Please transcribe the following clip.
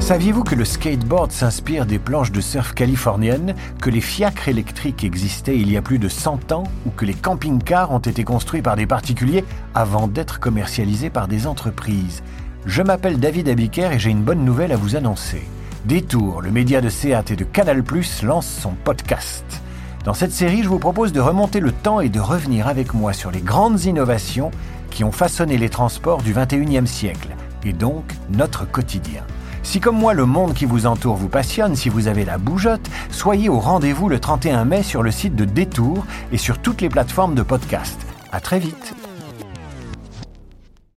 Saviez-vous que le skateboard s'inspire des planches de surf californiennes, que les fiacres électriques existaient il y a plus de 100 ans ou que les camping-cars ont été construits par des particuliers avant d'être commercialisés par des entreprises? Je m'appelle David Abiker et j'ai une bonne nouvelle à vous annoncer. Détour, le média de Seat et de Canal+, lance son podcast. Dans cette série, je vous propose de remonter le temps et de revenir avec moi sur les grandes innovations qui ont façonné les transports du 21e siècle, et donc notre quotidien. Si comme moi le monde qui vous entoure vous passionne, si vous avez la bougeotte, soyez au rendez-vous le 31 mai sur le site de Détour et sur toutes les plateformes de podcast. À très vite.